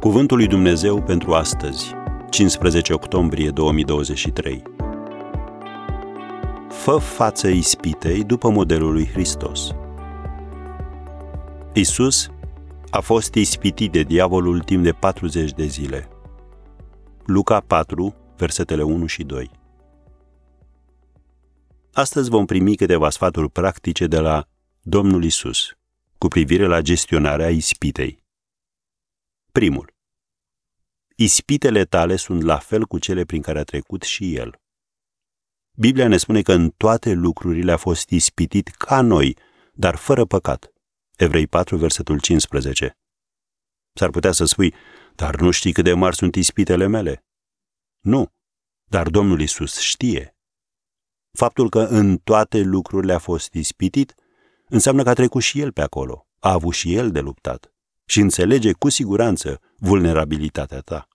Cuvântul lui Dumnezeu pentru astăzi, 15 octombrie 2023. Fă față ispitei după modelul lui Hristos. Isus a fost ispitit de diavolul timp de 40 de zile. Luca 4, versetele 1 și 2. Astăzi vom primi câteva sfaturi practice de la Domnul Isus cu privire la gestionarea ispitei. Primul. Ispitele tale sunt la fel cu cele prin care a trecut și el. Biblia ne spune că în toate lucrurile a fost ispitit ca noi, dar fără păcat. Evrei 4, versetul 15. S-ar putea să spui, dar nu știi cât de mari sunt ispitele mele? Nu, dar Domnul Isus știe. Faptul că în toate lucrurile a fost ispitit înseamnă că a trecut și el pe acolo, a avut și el de luptat și înțelege cu siguranță vulnerabilitatea ta.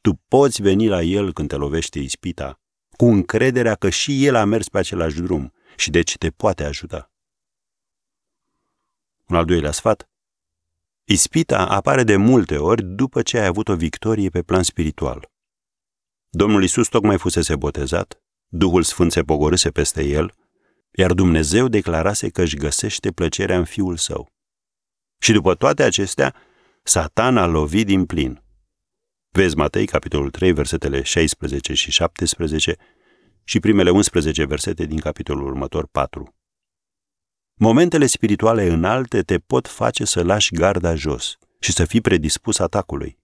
Tu poți veni la el când te lovește ispita, cu încrederea că și el a mers pe același drum și deci te poate ajuta. Un al doilea sfat. Ispita apare de multe ori după ce ai avut o victorie pe plan spiritual. Domnul Isus tocmai fusese botezat, Duhul Sfânt se pogorâse peste el, iar Dumnezeu declarase că își găsește plăcerea în Fiul Său. Și după toate acestea, Satan a lovit din plin. Vezi Matei, capitolul 3, versetele 16 și 17 și primele 11 versete din capitolul următor 4. Momentele spirituale înalte te pot face să lași garda jos și să fii predispus atacului.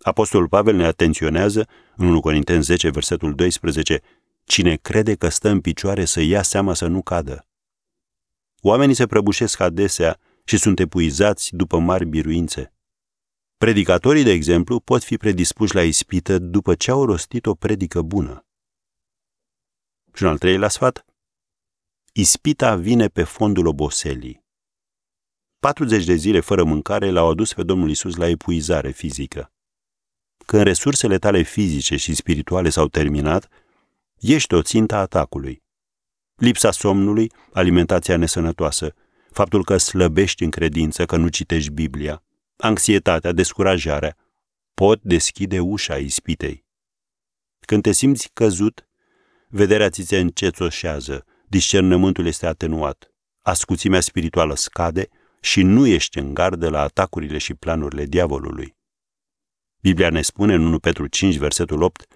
Apostolul Pavel ne atenționează în 1 Corinteni 10, versetul 12, Cine crede că stă în picioare să ia seama să nu cadă. Oamenii se prăbușesc adesea și sunt epuizați după mari biruințe. Predicatorii, de exemplu, pot fi predispuși la ispită după ce au rostit o predică bună. Și un al treilea sfat? Ispita vine pe fondul oboselii. 40 de zile fără mâncare l-au adus pe Domnul Isus la epuizare fizică. Când resursele tale fizice și spirituale s-au terminat, ești o țintă atacului. Lipsa somnului, alimentația nesănătoasă, faptul că slăbești în credință, că nu citești Biblia, anxietatea, descurajarea, pot deschide ușa ispitei. Când te simți căzut, vederea ți se încețoșează, discernământul este atenuat, ascuțimea spirituală scade și nu ești în gardă la atacurile și planurile diavolului. Biblia ne spune în 1 Petru 5, versetul 8,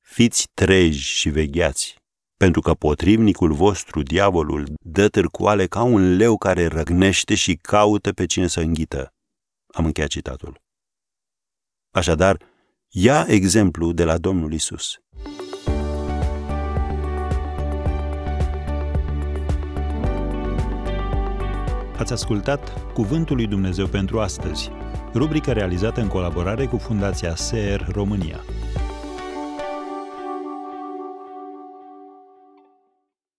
Fiți treji și vegheați, pentru că potrivnicul vostru, diavolul, dă târcoale ca un leu care răgnește și caută pe cine să înghită. Am încheiat citatul. Așadar, ia exemplu de la Domnul Isus. Ați ascultat Cuvântul lui Dumnezeu pentru astăzi, rubrica realizată în colaborare cu Fundația SER România.